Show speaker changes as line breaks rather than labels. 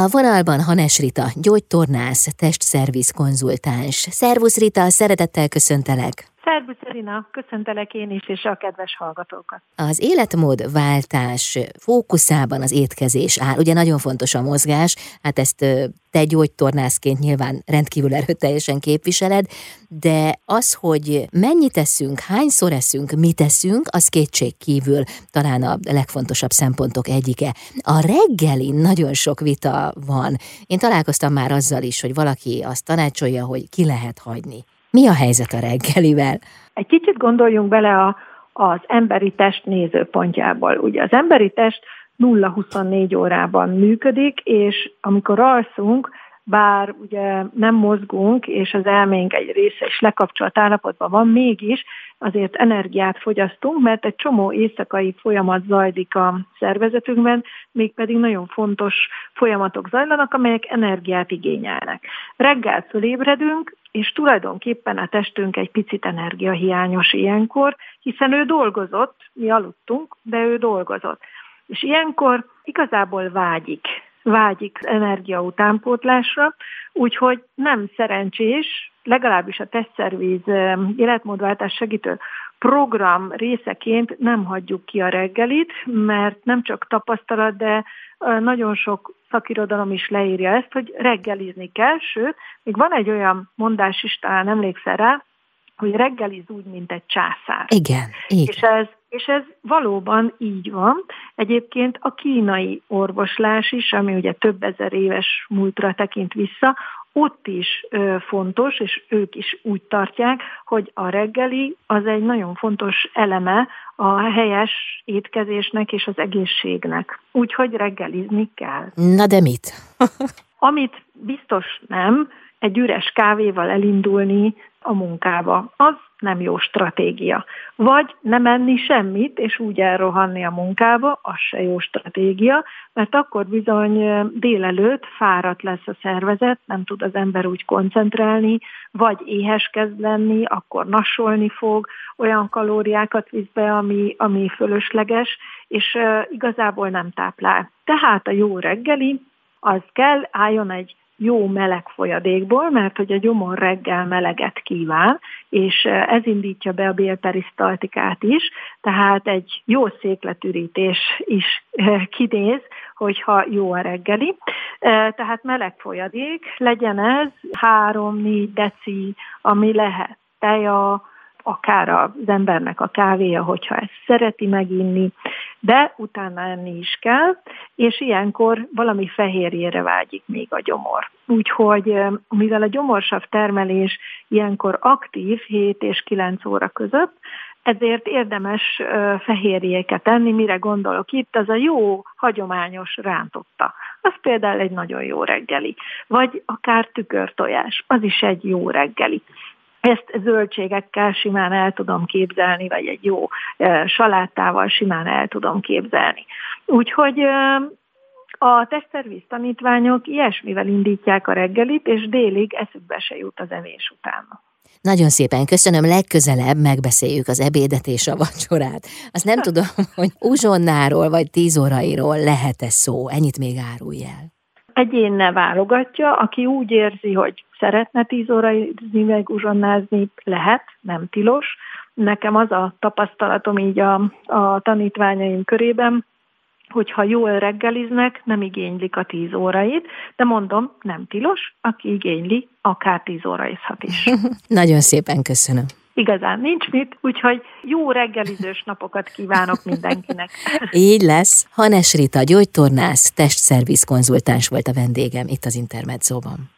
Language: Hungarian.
A vonalban Hanes Rita, gyógytornász, testszerviz konzultáns. Szervusz Rita, szeretettel köszöntelek!
Szervusz Erina, köszöntelek én is, és a kedves hallgatókat.
Az életmód váltás fókuszában az étkezés áll. Ugye nagyon fontos a mozgás, hát ezt te gyógytornászként nyilván rendkívül erőteljesen képviseled, de az, hogy mennyit teszünk, hányszor eszünk, mit teszünk, az kétség kívül talán a legfontosabb szempontok egyike. A reggelin nagyon sok vita van. Én találkoztam már azzal is, hogy valaki azt tanácsolja, hogy ki lehet hagyni. Mi a helyzet a reggelivel?
Egy kicsit gondoljunk bele a, az emberi test nézőpontjából. Ugye az emberi test 0-24 órában működik, és amikor alszunk, bár ugye nem mozgunk, és az elménk egy része is lekapcsolt állapotban van, mégis azért energiát fogyasztunk, mert egy csomó éjszakai folyamat zajlik a szervezetünkben, mégpedig nagyon fontos folyamatok zajlanak, amelyek energiát igényelnek. Reggel fölébredünk, és tulajdonképpen a testünk egy picit energiahiányos ilyenkor, hiszen ő dolgozott, mi aludtunk, de ő dolgozott. És ilyenkor igazából vágyik vágyik energia utánpótlásra, úgyhogy nem szerencsés, legalábbis a testszervíz életmódváltás segítő program részeként nem hagyjuk ki a reggelit, mert nem csak tapasztalat, de nagyon sok szakirodalom is leírja ezt, hogy reggelizni kell, sőt, még van egy olyan mondás is, talán emlékszel rá, hogy reggeliz úgy, mint egy császár.
Igen, igen.
És ez és ez valóban így van. Egyébként a kínai orvoslás is, ami ugye több ezer éves múltra tekint vissza, ott is fontos, és ők is úgy tartják, hogy a reggeli az egy nagyon fontos eleme a helyes étkezésnek és az egészségnek. Úgyhogy reggelizni kell.
Na de mit?
Amit biztos nem, egy üres kávéval elindulni a munkába. Az nem jó stratégia. Vagy nem enni semmit, és úgy elrohanni a munkába, az se jó stratégia, mert akkor bizony délelőtt fáradt lesz a szervezet, nem tud az ember úgy koncentrálni, vagy éhes kezd lenni, akkor nasolni fog, olyan kalóriákat visz be, ami, ami fölösleges, és igazából nem táplál. Tehát a jó reggeli, az kell, álljon egy jó meleg folyadékból, mert hogy a gyomor reggel meleget kíván, és ez indítja be a bélperisztaltikát is, tehát egy jó székletürítés is kinéz, hogyha jó a reggeli. Tehát meleg folyadék, legyen ez 3-4 deci, ami lehet teja, akár az embernek a kávéja, hogyha ezt szereti meginni, de utána enni is kell, és ilyenkor valami fehérjére vágyik még a gyomor. Úgyhogy mivel a gyomorsav termelés ilyenkor aktív 7 és 9 óra között, ezért érdemes fehérjéket enni, mire gondolok itt, az a jó, hagyományos rántotta. Az például egy nagyon jó reggeli. Vagy akár tükörtojás, az is egy jó reggeli. Ezt zöldségekkel simán el tudom képzelni, vagy egy jó salátával simán el tudom képzelni. Úgyhogy a tesztszerviz tanítványok ilyesmivel indítják a reggelit, és délig eszükbe se jut az evés utána.
Nagyon szépen köszönöm, legközelebb megbeszéljük az ebédet és a vacsorát. Azt nem tudom, hogy uzsonnáról vagy tíz órairól lehet-e szó, ennyit még árulj el
egyénne válogatja, aki úgy érzi, hogy szeretne tíz órázni meg uzsonnázni, lehet, nem tilos. Nekem az a tapasztalatom így a, a tanítványaim körében, hogyha jól reggeliznek, nem igénylik a tíz órait, de mondom, nem tilos, aki igényli, akár tíz óraizhat is.
Nagyon szépen köszönöm
igazán nincs mit, úgyhogy jó reggelizős napokat kívánok mindenkinek.
Így lesz. Hanes Rita, gyógytornász, testszerviz konzultáns volt a vendégem itt az Intermedzóban.